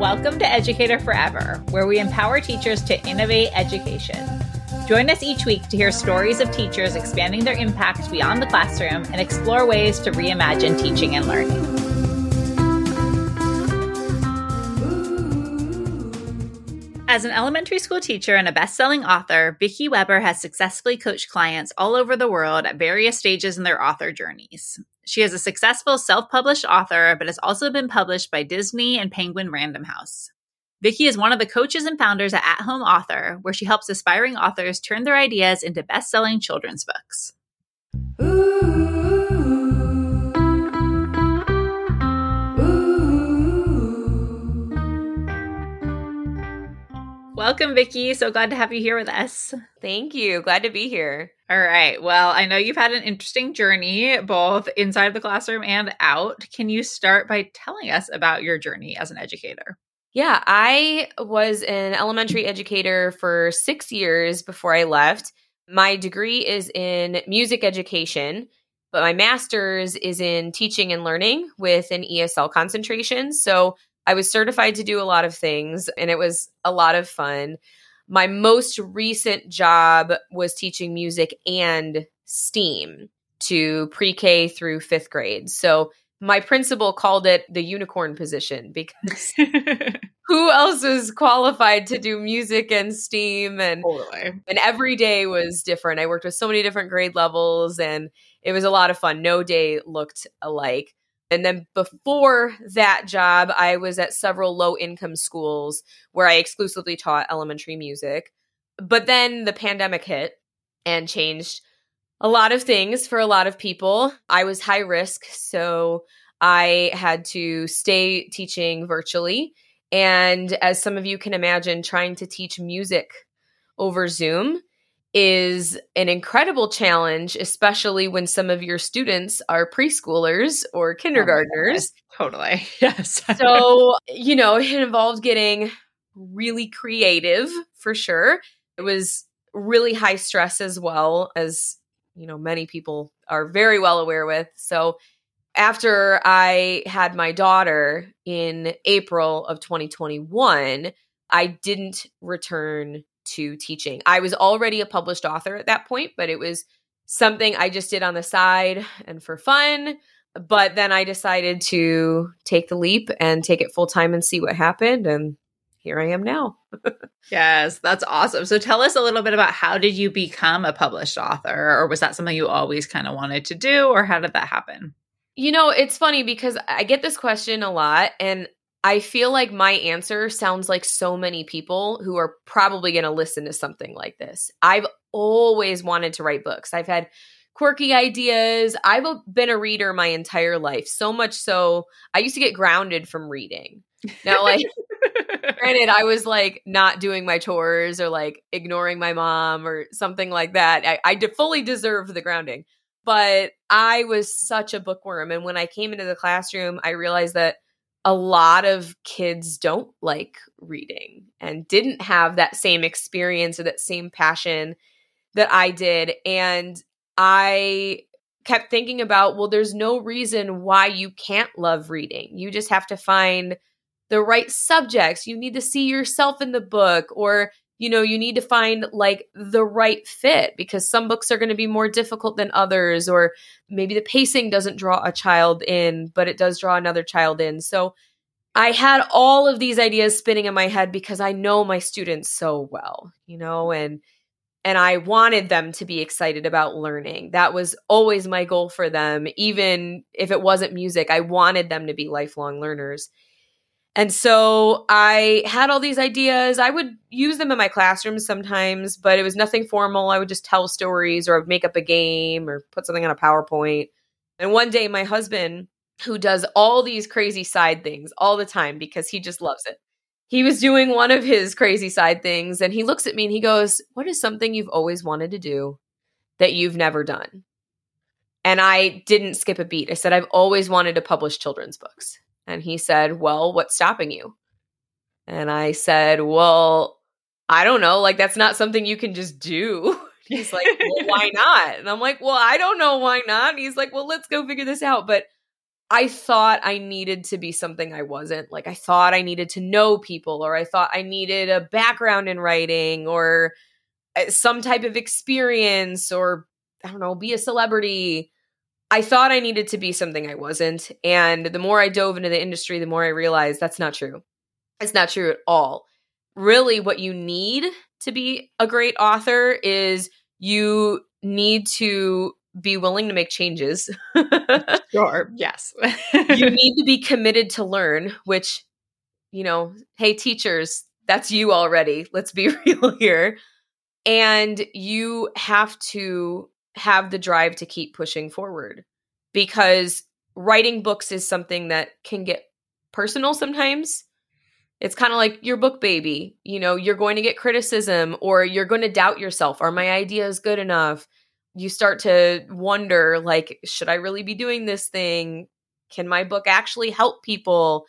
Welcome to Educator Forever, where we empower teachers to innovate education. Join us each week to hear stories of teachers expanding their impact beyond the classroom and explore ways to reimagine teaching and learning. As an elementary school teacher and a best-selling author, Vicky Weber has successfully coached clients all over the world at various stages in their author journeys. She is a successful self published author, but has also been published by Disney and Penguin Random House. Vicky is one of the coaches and founders at At Home Author, where she helps aspiring authors turn their ideas into best selling children's books. Welcome, Vicky. So glad to have you here with us. Thank you. Glad to be here. All right. Well, I know you've had an interesting journey both inside the classroom and out. Can you start by telling us about your journey as an educator? Yeah, I was an elementary educator for six years before I left. My degree is in music education, but my master's is in teaching and learning with an ESL concentration. So I was certified to do a lot of things, and it was a lot of fun. My most recent job was teaching music and STEAM to pre K through fifth grade. So my principal called it the unicorn position because who else was qualified to do music and STEAM and totally. and every day was different. I worked with so many different grade levels and it was a lot of fun. No day looked alike. And then before that job, I was at several low income schools where I exclusively taught elementary music. But then the pandemic hit and changed a lot of things for a lot of people. I was high risk, so I had to stay teaching virtually. And as some of you can imagine, trying to teach music over Zoom is an incredible challenge, especially when some of your students are preschoolers or oh kindergartners. Oh totally. Yes. so, you know, it involved getting really creative for sure. It was really high stress as well, as, you know, many people are very well aware with. So, after I had my daughter in April of 2021, I didn't return to teaching. I was already a published author at that point, but it was something I just did on the side and for fun. But then I decided to take the leap and take it full time and see what happened. And here I am now. yes, that's awesome. So tell us a little bit about how did you become a published author or was that something you always kind of wanted to do or how did that happen? You know, it's funny because I get this question a lot and I feel like my answer sounds like so many people who are probably going to listen to something like this. I've always wanted to write books. I've had quirky ideas. I've been a reader my entire life, so much so I used to get grounded from reading. Now, like, granted, I was like not doing my chores or like ignoring my mom or something like that. I, I fully deserved the grounding, but I was such a bookworm. And when I came into the classroom, I realized that a lot of kids don't like reading and didn't have that same experience or that same passion that I did. And I kept thinking about, well, there's no reason why you can't love reading. You just have to find the right subjects. You need to see yourself in the book, or, you know, you need to find like the right fit because some books are going to be more difficult than others, or maybe the pacing doesn't draw a child in, but it does draw another child in. So I had all of these ideas spinning in my head because I know my students so well, you know, and and I wanted them to be excited about learning. That was always my goal for them. Even if it wasn't music, I wanted them to be lifelong learners. And so I had all these ideas. I would use them in my classroom sometimes, but it was nothing formal. I would just tell stories or I would make up a game or put something on a PowerPoint. And one day, my husband, who does all these crazy side things all the time because he just loves it, he was doing one of his crazy side things and he looks at me and he goes, What is something you've always wanted to do that you've never done? And I didn't skip a beat. I said, I've always wanted to publish children's books. And he said, Well, what's stopping you? And I said, Well, I don't know. Like, that's not something you can just do. He's like, Well, why not? And I'm like, Well, I don't know why not. And he's like, Well, let's go figure this out. But I thought I needed to be something I wasn't. Like I thought I needed to know people or I thought I needed a background in writing or uh, some type of experience or I don't know, be a celebrity. I thought I needed to be something I wasn't. And the more I dove into the industry, the more I realized that's not true. It's not true at all. Really, what you need to be a great author is you need to be willing to make changes. sure. Yes. you need to be committed to learn, which, you know, hey, teachers, that's you already. Let's be real here. And you have to have the drive to keep pushing forward because writing books is something that can get personal sometimes. It's kind of like your book baby. You know, you're going to get criticism or you're going to doubt yourself. Are my ideas good enough? you start to wonder like should i really be doing this thing can my book actually help people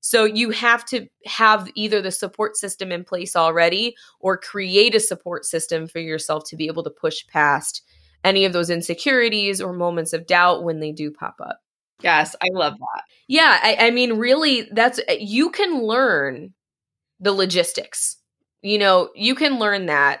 so you have to have either the support system in place already or create a support system for yourself to be able to push past any of those insecurities or moments of doubt when they do pop up yes i love that yeah I, I mean really that's you can learn the logistics you know you can learn that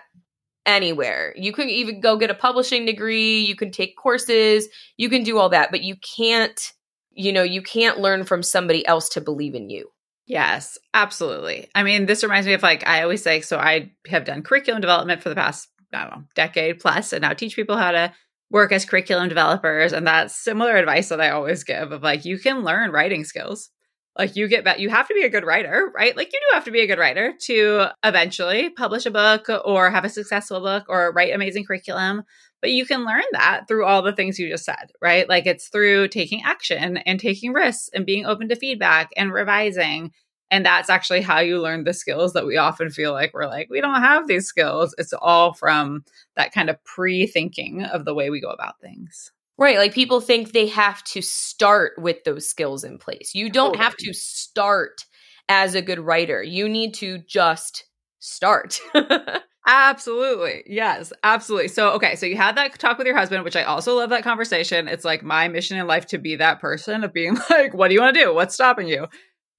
anywhere. You can even go get a publishing degree, you can take courses, you can do all that, but you can't, you know, you can't learn from somebody else to believe in you. Yes, absolutely. I mean, this reminds me of like I always say, so I have done curriculum development for the past, I don't know, decade plus, and now teach people how to work as curriculum developers. And that's similar advice that I always give of like, you can learn writing skills like you get back you have to be a good writer right like you do have to be a good writer to eventually publish a book or have a successful book or write amazing curriculum but you can learn that through all the things you just said right like it's through taking action and taking risks and being open to feedback and revising and that's actually how you learn the skills that we often feel like we're like we don't have these skills it's all from that kind of pre-thinking of the way we go about things Right. Like people think they have to start with those skills in place. You don't have to start as a good writer. You need to just start. absolutely. Yes, absolutely. So, okay. So you had that talk with your husband, which I also love that conversation. It's like my mission in life to be that person of being like, what do you want to do? What's stopping you?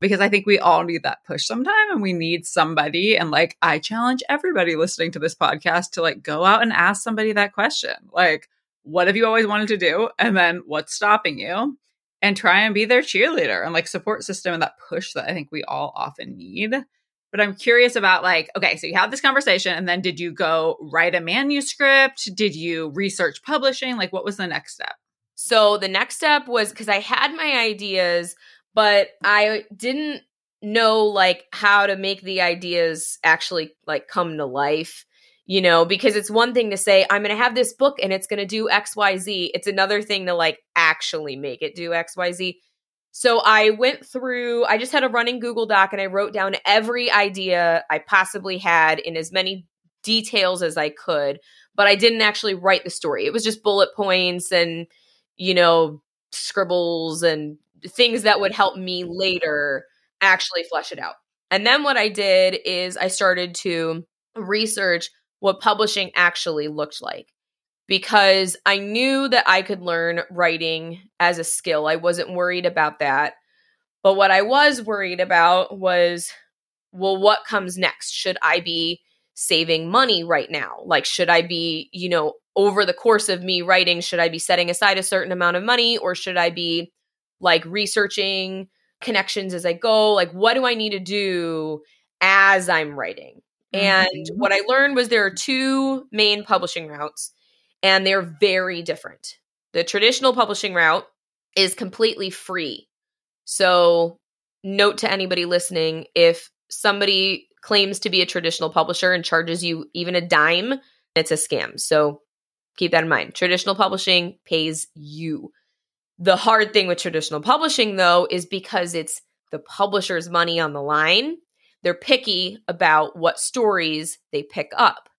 Because I think we all need that push sometime and we need somebody. And like, I challenge everybody listening to this podcast to like go out and ask somebody that question. Like, what have you always wanted to do? And then what's stopping you? And try and be their cheerleader and like support system and that push that I think we all often need. But I'm curious about like, okay, so you have this conversation and then did you go write a manuscript? Did you research publishing? Like what was the next step? So the next step was because I had my ideas, but I didn't know like how to make the ideas actually like come to life you know, because it's one thing to say, I'm going to have this book and it's going to do XYZ. It's another thing to like actually make it do XYZ. So I went through, I just had a running Google Doc and I wrote down every idea I possibly had in as many details as I could, but I didn't actually write the story. It was just bullet points and, you know, scribbles and things that would help me later actually flesh it out. And then what I did is I started to research what publishing actually looked like because I knew that I could learn writing as a skill. I wasn't worried about that. But what I was worried about was well, what comes next? Should I be saving money right now? Like, should I be, you know, over the course of me writing, should I be setting aside a certain amount of money or should I be like researching connections as I go? Like, what do I need to do as I'm writing? And mm-hmm. what I learned was there are two main publishing routes, and they're very different. The traditional publishing route is completely free. So, note to anybody listening if somebody claims to be a traditional publisher and charges you even a dime, it's a scam. So, keep that in mind. Traditional publishing pays you. The hard thing with traditional publishing, though, is because it's the publisher's money on the line they're picky about what stories they pick up.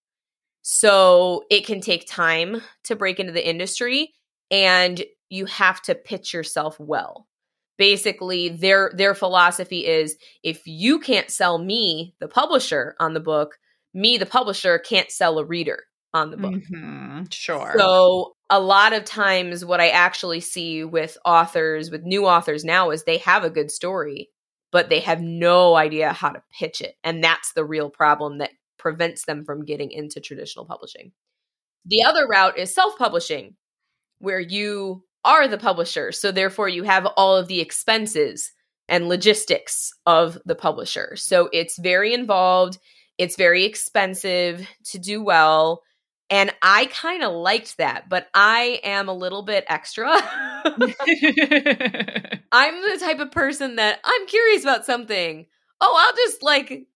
So it can take time to break into the industry and you have to pitch yourself well. Basically, their their philosophy is if you can't sell me, the publisher on the book, me the publisher can't sell a reader on the book. Mm-hmm, sure. So a lot of times what I actually see with authors, with new authors now, is they have a good story, but they have no idea how to pitch it. And that's the real problem that prevents them from getting into traditional publishing. The other route is self publishing, where you are the publisher. So therefore, you have all of the expenses and logistics of the publisher. So it's very involved, it's very expensive to do well. And I kind of liked that, but I am a little bit extra. I'm the type of person that I'm curious about something. Oh, I'll just like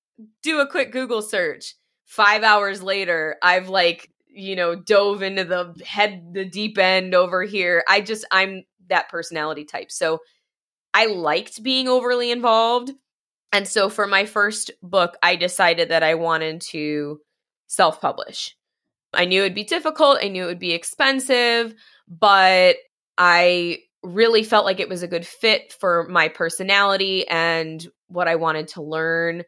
do a quick Google search. Five hours later, I've like, you know, dove into the head, the deep end over here. I just, I'm that personality type. So I liked being overly involved. And so for my first book, I decided that I wanted to self publish. I knew it'd be difficult. I knew it would be expensive, but I really felt like it was a good fit for my personality and what I wanted to learn.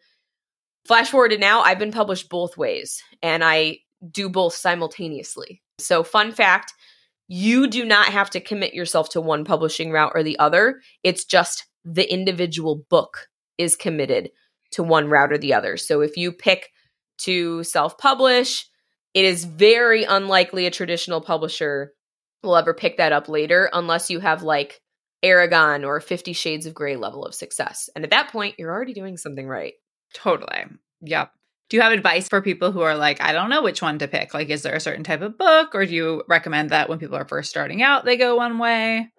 Flash forward to now, I've been published both ways and I do both simultaneously. So, fun fact you do not have to commit yourself to one publishing route or the other. It's just the individual book is committed to one route or the other. So, if you pick to self publish, it is very unlikely a traditional publisher will ever pick that up later unless you have like Eragon or 50 Shades of Grey level of success. And at that point, you're already doing something right. Totally. Yep. Do you have advice for people who are like, I don't know which one to pick? Like, is there a certain type of book, or do you recommend that when people are first starting out, they go one way?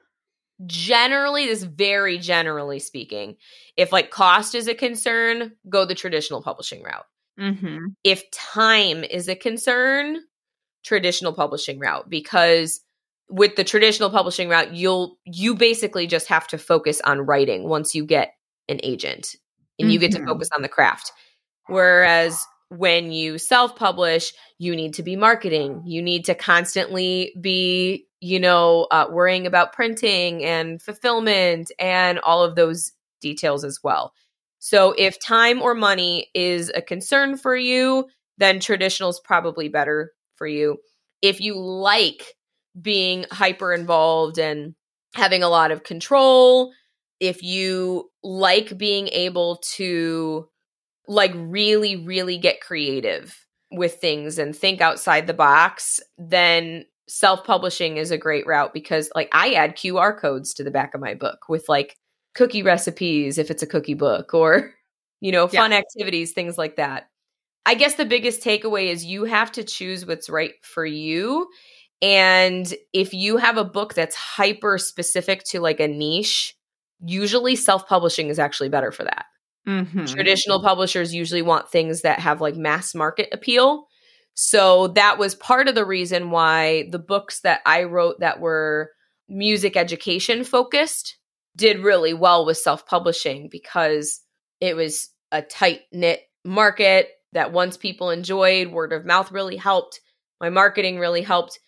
Generally, this very generally speaking, if like cost is a concern, go the traditional publishing route. Mm-hmm. If time is a concern, traditional publishing route because with the traditional publishing route you'll you basically just have to focus on writing once you get an agent and mm-hmm. you get to mm-hmm. focus on the craft whereas when you self-publish you need to be marketing you need to constantly be you know uh, worrying about printing and fulfillment and all of those details as well so if time or money is a concern for you, then traditional is probably better for you. If you like being hyper involved and having a lot of control, if you like being able to like really really get creative with things and think outside the box, then self-publishing is a great route because like I add QR codes to the back of my book with like cookie recipes if it's a cookie book or you know fun yeah. activities things like that i guess the biggest takeaway is you have to choose what's right for you and if you have a book that's hyper specific to like a niche usually self-publishing is actually better for that mm-hmm. traditional publishers usually want things that have like mass market appeal so that was part of the reason why the books that i wrote that were music education focused did really well with self publishing because it was a tight knit market that once people enjoyed, word of mouth really helped. My marketing really helped.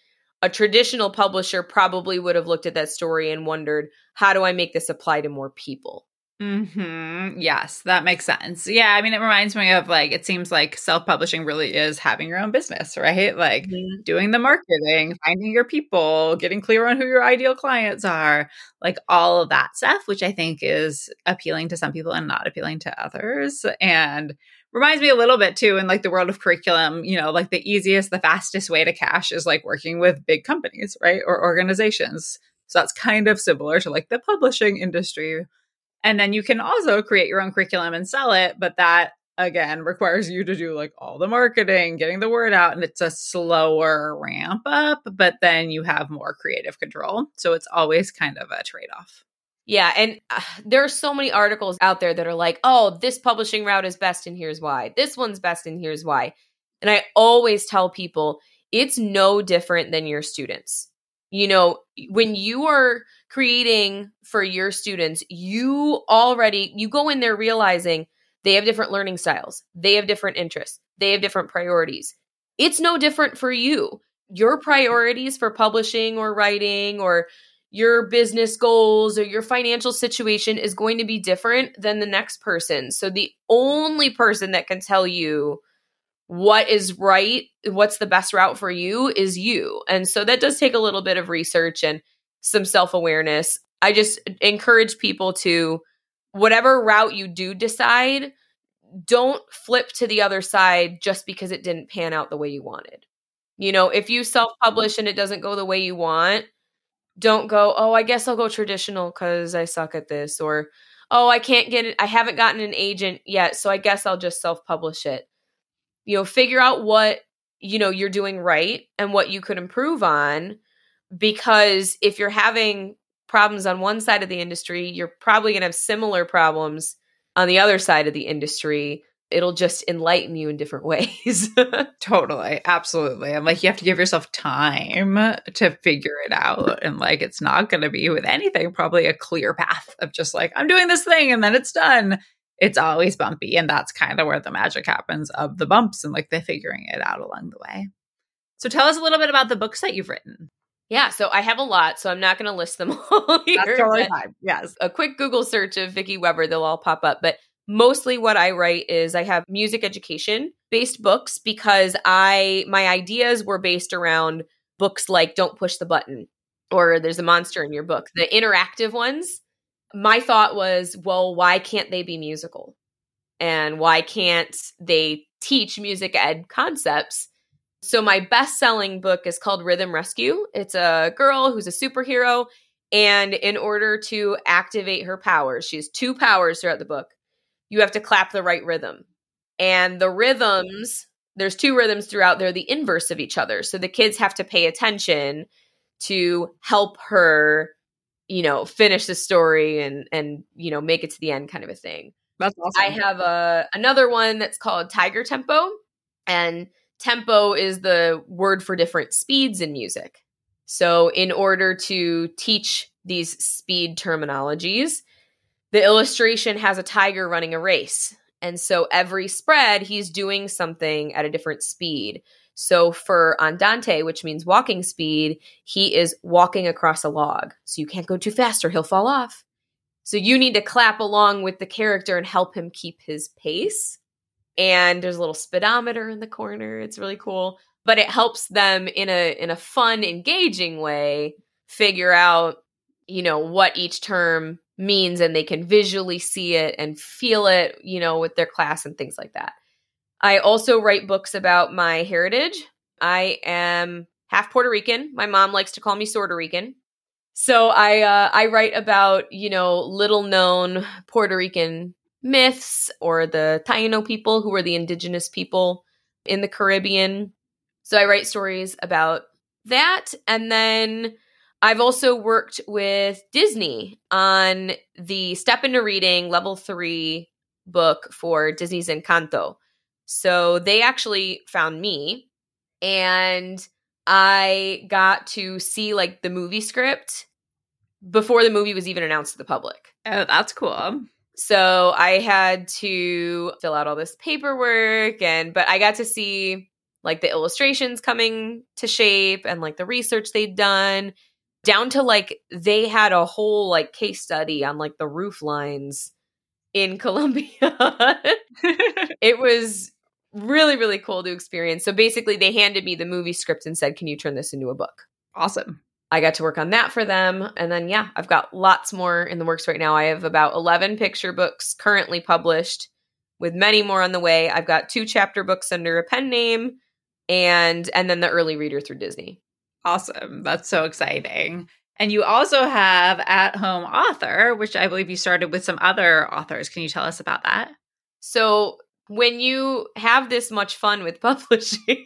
A traditional publisher probably would have looked at that story and wondered, how do I make this apply to more people? Hmm. Yes, that makes sense. Yeah, I mean, it reminds me of like it seems like self-publishing really is having your own business, right? Like mm-hmm. doing the marketing, finding your people, getting clear on who your ideal clients are, like all of that stuff, which I think is appealing to some people and not appealing to others. And reminds me a little bit too in like the world of curriculum, you know, like the easiest, the fastest way to cash is like working with big companies, right? Or organizations. So that's kind of similar to like the publishing industry and then you can also create your own curriculum and sell it, but that again requires you to do like all the marketing, getting the word out, and it's a slower ramp up, but then you have more creative control. So it's always kind of a trade off. Yeah, and uh, there are so many articles out there that are like, "Oh, this publishing route is best and here's why. This one's best and here's why." And I always tell people, it's no different than your students you know when you are creating for your students you already you go in there realizing they have different learning styles they have different interests they have different priorities. It's no different for you. Your priorities for publishing or writing or your business goals or your financial situation is going to be different than the next person. So the only person that can tell you what is right, what's the best route for you is you. And so that does take a little bit of research and some self awareness. I just encourage people to, whatever route you do decide, don't flip to the other side just because it didn't pan out the way you wanted. You know, if you self publish and it doesn't go the way you want, don't go, oh, I guess I'll go traditional because I suck at this. Or, oh, I can't get it. I haven't gotten an agent yet. So I guess I'll just self publish it. You know, figure out what, you know, you're doing right and what you could improve on. Because if you're having problems on one side of the industry, you're probably going to have similar problems on the other side of the industry it'll just enlighten you in different ways. totally. Absolutely. And like you have to give yourself time to figure it out. And like it's not going to be with anything, probably a clear path of just like, I'm doing this thing and then it's done. It's always bumpy. And that's kind of where the magic happens of the bumps and like the figuring it out along the way. So tell us a little bit about the books that you've written. Yeah, so I have a lot, so I'm not going to list them all here. That's totally fine. Yes. A quick Google search of Vicky Weber, they'll all pop up. But mostly what I write is I have music education based books because I my ideas were based around books like Don't Push the Button or There's a Monster in Your Book, the interactive ones. My thought was, well, why can't they be musical? And why can't they teach music ed concepts? So my best-selling book is called Rhythm Rescue. It's a girl who's a superhero and in order to activate her powers, she has two powers throughout the book you have to clap the right rhythm. And the rhythms, there's two rhythms throughout, they're the inverse of each other. So the kids have to pay attention to help her, you know, finish the story and and you know, make it to the end kind of a thing. That's awesome. I have a another one that's called Tiger Tempo and tempo is the word for different speeds in music. So in order to teach these speed terminologies, the illustration has a tiger running a race. And so every spread, he's doing something at a different speed. So for andante, which means walking speed, he is walking across a log. So you can't go too fast or he'll fall off. So you need to clap along with the character and help him keep his pace. And there's a little speedometer in the corner. It's really cool. But it helps them in a in a fun, engaging way figure out, you know, what each term means and they can visually see it and feel it, you know, with their class and things like that. I also write books about my heritage. I am half Puerto Rican. My mom likes to call me Puerto Rican. So I uh, I write about you know little known Puerto Rican myths or the Taino people who were the indigenous people in the Caribbean. So I write stories about that, and then I've also worked with Disney on the Step into Reading Level 3 book for Disney's Encanto. So they actually found me and I got to see like the movie script before the movie was even announced to the public. Oh, that's cool. So I had to fill out all this paperwork and but I got to see like the illustrations coming to shape and like the research they'd done down to like they had a whole like case study on like the roof lines in Colombia. it was really really cool to experience. So basically they handed me the movie script and said, "Can you turn this into a book?" Awesome. I got to work on that for them and then yeah, I've got lots more in the works right now. I have about 11 picture books currently published with many more on the way. I've got two chapter books under a pen name and and then the early reader through Disney. Awesome. That's so exciting. And you also have At Home Author, which I believe you started with some other authors. Can you tell us about that? So, when you have this much fun with publishing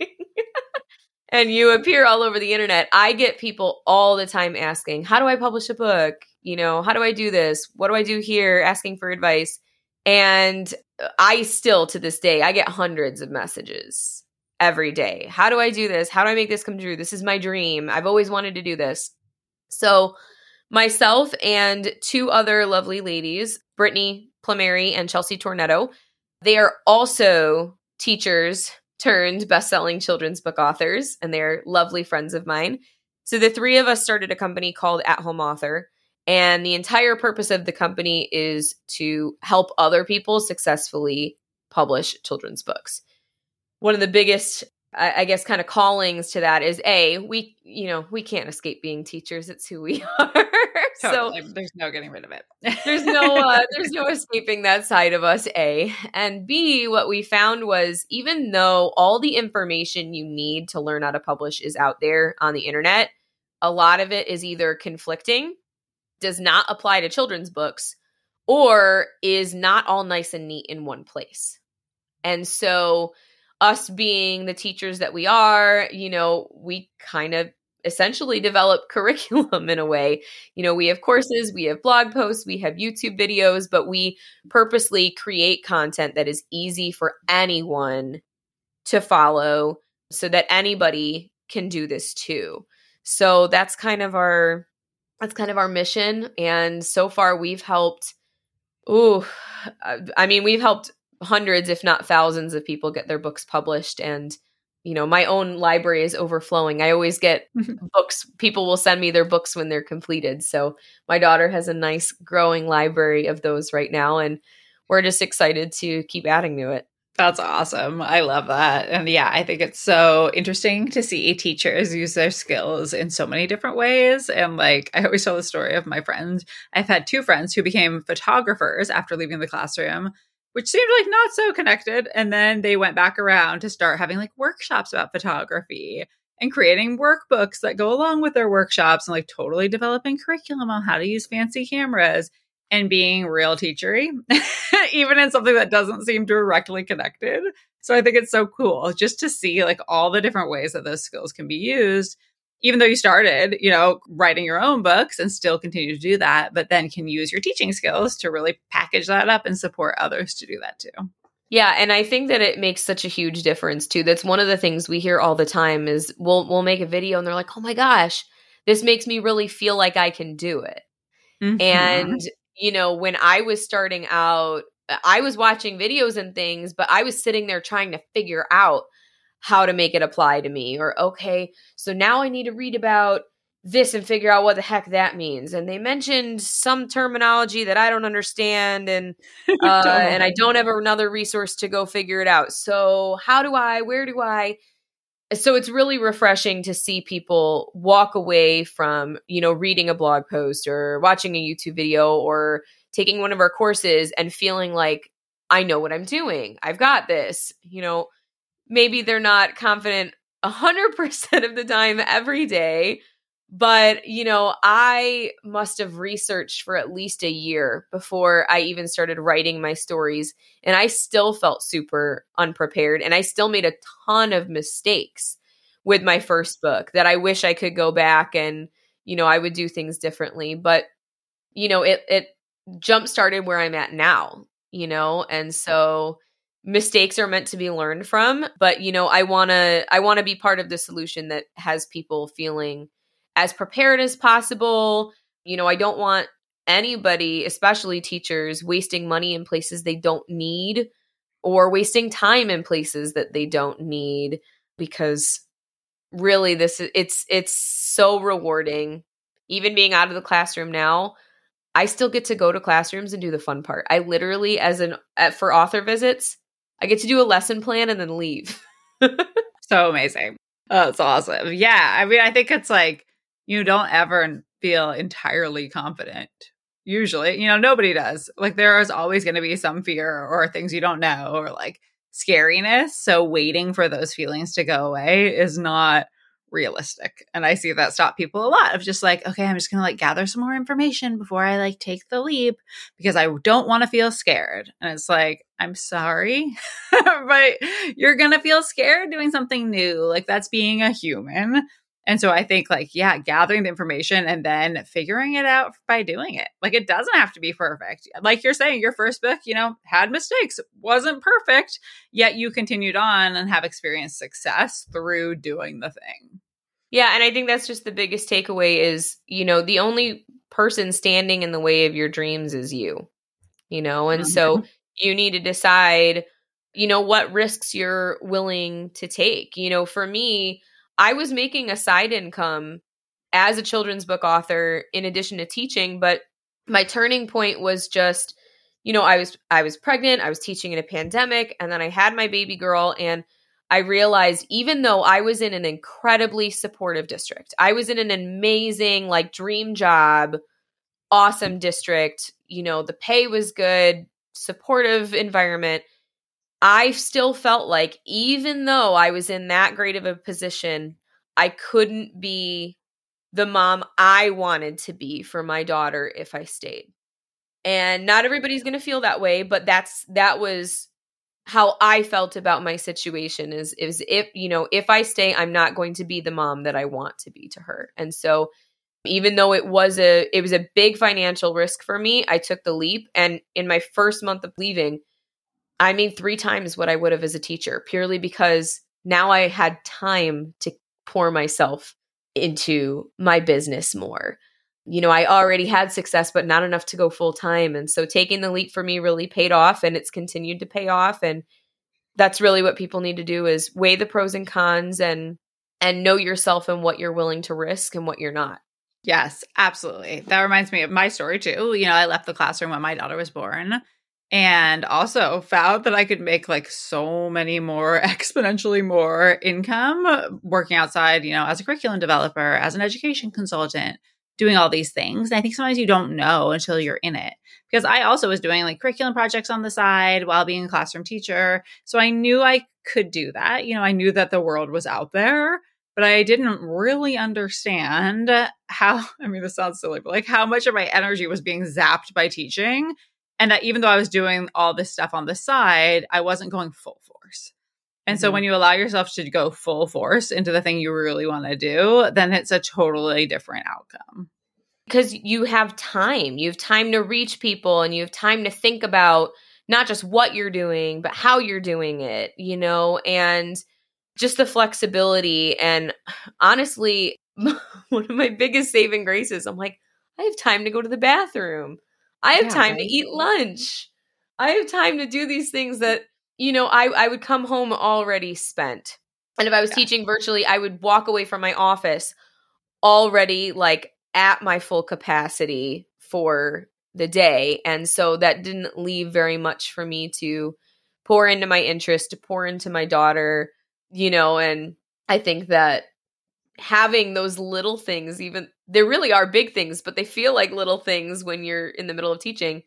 and you appear all over the internet, I get people all the time asking, How do I publish a book? You know, how do I do this? What do I do here? Asking for advice. And uh, I still, to this day, I get hundreds of messages every day. How do I do this? How do I make this come true? This is my dream. I've always wanted to do this. So, myself and two other lovely ladies, Brittany Plameri and Chelsea Tornetto, they are also teachers turned best-selling children's book authors and they're lovely friends of mine. So the three of us started a company called At Home Author and the entire purpose of the company is to help other people successfully publish children's books. one of the biggest I, I guess kind of callings to that is a we you know we can't escape being teachers it's who we are totally. so there's no getting rid of it there's no uh, there's no escaping that side of us a and b what we found was even though all the information you need to learn how to publish is out there on the internet a lot of it is either conflicting does not apply to children's books or is not all nice and neat in one place and so us being the teachers that we are, you know, we kind of essentially develop curriculum in a way. You know, we have courses, we have blog posts, we have YouTube videos, but we purposely create content that is easy for anyone to follow so that anybody can do this too. So that's kind of our that's kind of our mission and so far we've helped ooh I mean we've helped hundreds, if not thousands, of people get their books published. And, you know, my own library is overflowing. I always get books, people will send me their books when they're completed. So my daughter has a nice growing library of those right now. And we're just excited to keep adding to it. That's awesome. I love that. And yeah, I think it's so interesting to see teachers use their skills in so many different ways. And like, I always tell the story of my friend. I've had two friends who became photographers after leaving the classroom which seemed like not so connected. And then they went back around to start having like workshops about photography and creating workbooks that go along with their workshops and like totally developing curriculum on how to use fancy cameras and being real teachery, even in something that doesn't seem directly connected. So I think it's so cool just to see like all the different ways that those skills can be used even though you started, you know, writing your own books and still continue to do that, but then can use your teaching skills to really package that up and support others to do that too. Yeah, and I think that it makes such a huge difference too. That's one of the things we hear all the time is we'll we'll make a video and they're like, "Oh my gosh, this makes me really feel like I can do it." Mm-hmm. And you know, when I was starting out, I was watching videos and things, but I was sitting there trying to figure out how to make it apply to me or okay so now i need to read about this and figure out what the heck that means. And they mentioned some terminology that i don't understand and uh, and i don't have another resource to go figure it out. So how do i where do i? So it's really refreshing to see people walk away from you know reading a blog post or watching a youtube video or taking one of our courses and feeling like i know what i'm doing. I've got this you know maybe they're not confident 100% of the time every day but you know i must have researched for at least a year before i even started writing my stories and i still felt super unprepared and i still made a ton of mistakes with my first book that i wish i could go back and you know i would do things differently but you know it it jump started where i'm at now you know and so mistakes are meant to be learned from but you know i want to i want to be part of the solution that has people feeling as prepared as possible. You know i don't want anybody especially teachers wasting money in places they don't need or wasting time in places that they don't need because really this is it's it's so rewarding. Even being out of the classroom now i still get to go to classrooms and do the fun part. I literally as an for author visits I get to do a lesson plan and then leave. so amazing. Oh, that's awesome. Yeah. I mean, I think it's like you don't ever feel entirely confident. Usually, you know, nobody does. Like, there is always going to be some fear or things you don't know or like scariness. So, waiting for those feelings to go away is not realistic. And I see that stop people a lot of just like, okay, I'm just going to like gather some more information before I like take the leap because I don't want to feel scared. And it's like, I'm sorry, but you're going to feel scared doing something new. Like that's being a human. And so I think like, yeah, gathering the information and then figuring it out by doing it. Like it doesn't have to be perfect. Like you're saying, your first book, you know, had mistakes, wasn't perfect, yet you continued on and have experienced success through doing the thing. Yeah. And I think that's just the biggest takeaway is, you know, the only person standing in the way of your dreams is you, you know, and mm-hmm. so you need to decide, you know, what risks you're willing to take. You know, for me, I was making a side income as a children's book author in addition to teaching, but my turning point was just you know, I was I was pregnant, I was teaching in a pandemic, and then I had my baby girl and I realized even though I was in an incredibly supportive district, I was in an amazing, like, dream job, awesome district, you know, the pay was good, supportive environment. I still felt like even though I was in that great of a position, I couldn't be the mom I wanted to be for my daughter if I stayed. And not everybody's going to feel that way, but that's that was how I felt about my situation is is if, you know, if I stay, I'm not going to be the mom that I want to be to her. And so even though it was a it was a big financial risk for me, I took the leap and in my first month of leaving, I made 3 times what I would have as a teacher purely because now I had time to pour myself into my business more. You know, I already had success, but not enough to go full time. And so taking the leap for me really paid off and it's continued to pay off. And that's really what people need to do is weigh the pros and cons and and know yourself and what you're willing to risk and what you're not. Yes, absolutely. That reminds me of my story too. You know, I left the classroom when my daughter was born and also found that I could make like so many more exponentially more income working outside, you know, as a curriculum developer, as an education consultant, doing all these things. And I think sometimes you don't know until you're in it. Because I also was doing like curriculum projects on the side while being a classroom teacher. So I knew I could do that. You know, I knew that the world was out there, but I didn't really understand how, I mean, this sounds silly, but like how much of my energy was being zapped by teaching and that even though I was doing all this stuff on the side, I wasn't going full force. And mm-hmm. so when you allow yourself to go full force into the thing you really want to do, then it's a totally different outcome. Because you have time. You have time to reach people and you have time to think about not just what you're doing, but how you're doing it, you know, and just the flexibility. And honestly, one of my biggest saving graces, I'm like, I have time to go to the bathroom. I have yeah, time right? to eat lunch. I have time to do these things that, you know, I, I would come home already spent. And if I was yeah. teaching virtually, I would walk away from my office already like at my full capacity for the day. And so that didn't leave very much for me to pour into my interest, to pour into my daughter, you know, and I think that having those little things, even they really are big things, but they feel like little things when you're in the middle of teaching.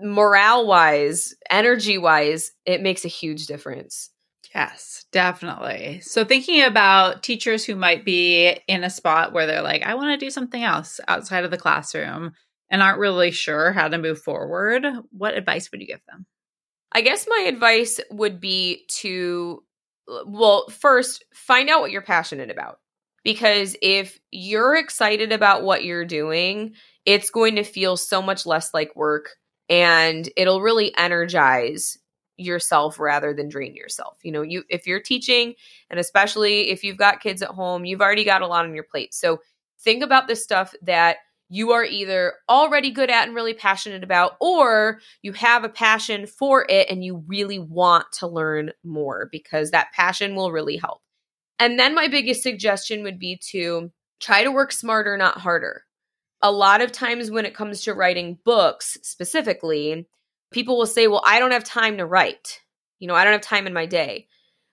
Morale wise, energy wise, it makes a huge difference. Yes, definitely. So, thinking about teachers who might be in a spot where they're like, I want to do something else outside of the classroom and aren't really sure how to move forward, what advice would you give them? I guess my advice would be to, well, first, find out what you're passionate about because if you're excited about what you're doing, it's going to feel so much less like work and it'll really energize yourself rather than drain yourself. You know, you if you're teaching and especially if you've got kids at home, you've already got a lot on your plate. So think about the stuff that you are either already good at and really passionate about or you have a passion for it and you really want to learn more because that passion will really help. And then my biggest suggestion would be to try to work smarter, not harder. A lot of times when it comes to writing books specifically, people will say, Well, I don't have time to write. You know, I don't have time in my day.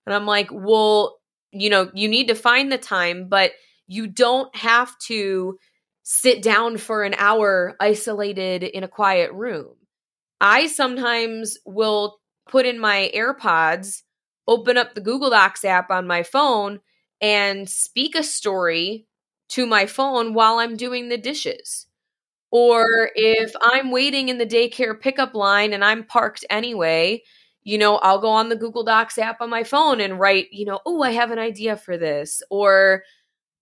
And I'm like, Well, you know, you need to find the time, but you don't have to sit down for an hour isolated in a quiet room. I sometimes will put in my AirPods open up the Google Docs app on my phone and speak a story to my phone while I'm doing the dishes. Or if I'm waiting in the daycare pickup line and I'm parked anyway, you know, I'll go on the Google Docs app on my phone and write, you know, oh, I have an idea for this. Or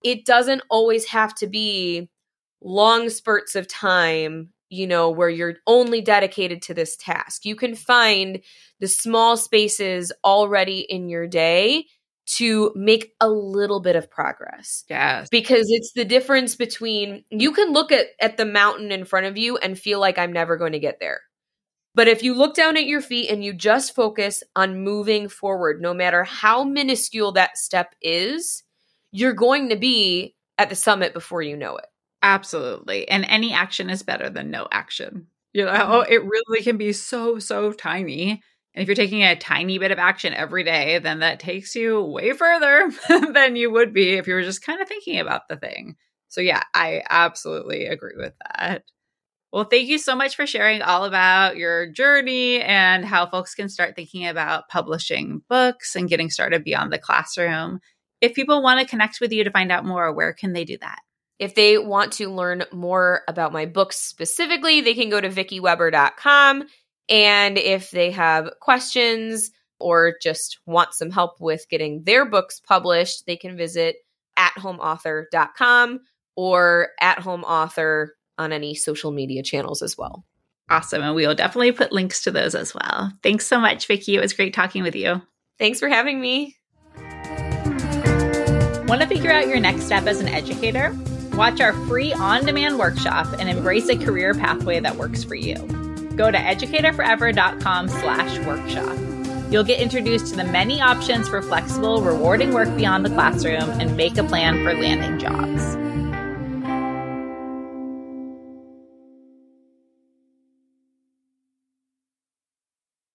it doesn't always have to be long spurts of time you know, where you're only dedicated to this task. You can find the small spaces already in your day to make a little bit of progress. Yes. Because it's the difference between you can look at at the mountain in front of you and feel like I'm never going to get there. But if you look down at your feet and you just focus on moving forward, no matter how minuscule that step is, you're going to be at the summit before you know it. Absolutely. And any action is better than no action. You know, mm-hmm. it really can be so, so tiny And if you're taking a tiny bit of action every day, then that takes you way further than you would be if you were just kind of thinking about the thing. So, yeah, I absolutely agree with that. Well, thank you so much for sharing all about your journey and how folks can start thinking about publishing books and getting started beyond the classroom. If people want to connect with you to find out more, where can they do that? If they want to learn more about my books specifically, they can go to vickyweber.com. And if they have questions or just want some help with getting their books published, they can visit athomeauthor.com or at home author on any social media channels as well. Awesome. And we will definitely put links to those as well. Thanks so much, Vicky. It was great talking with you. Thanks for having me. Want to figure out your next step as an educator? Watch our free on demand workshop and embrace a career pathway that works for you. Go to educatorforever.com slash workshop. You'll get introduced to the many options for flexible, rewarding work beyond the classroom and make a plan for landing jobs.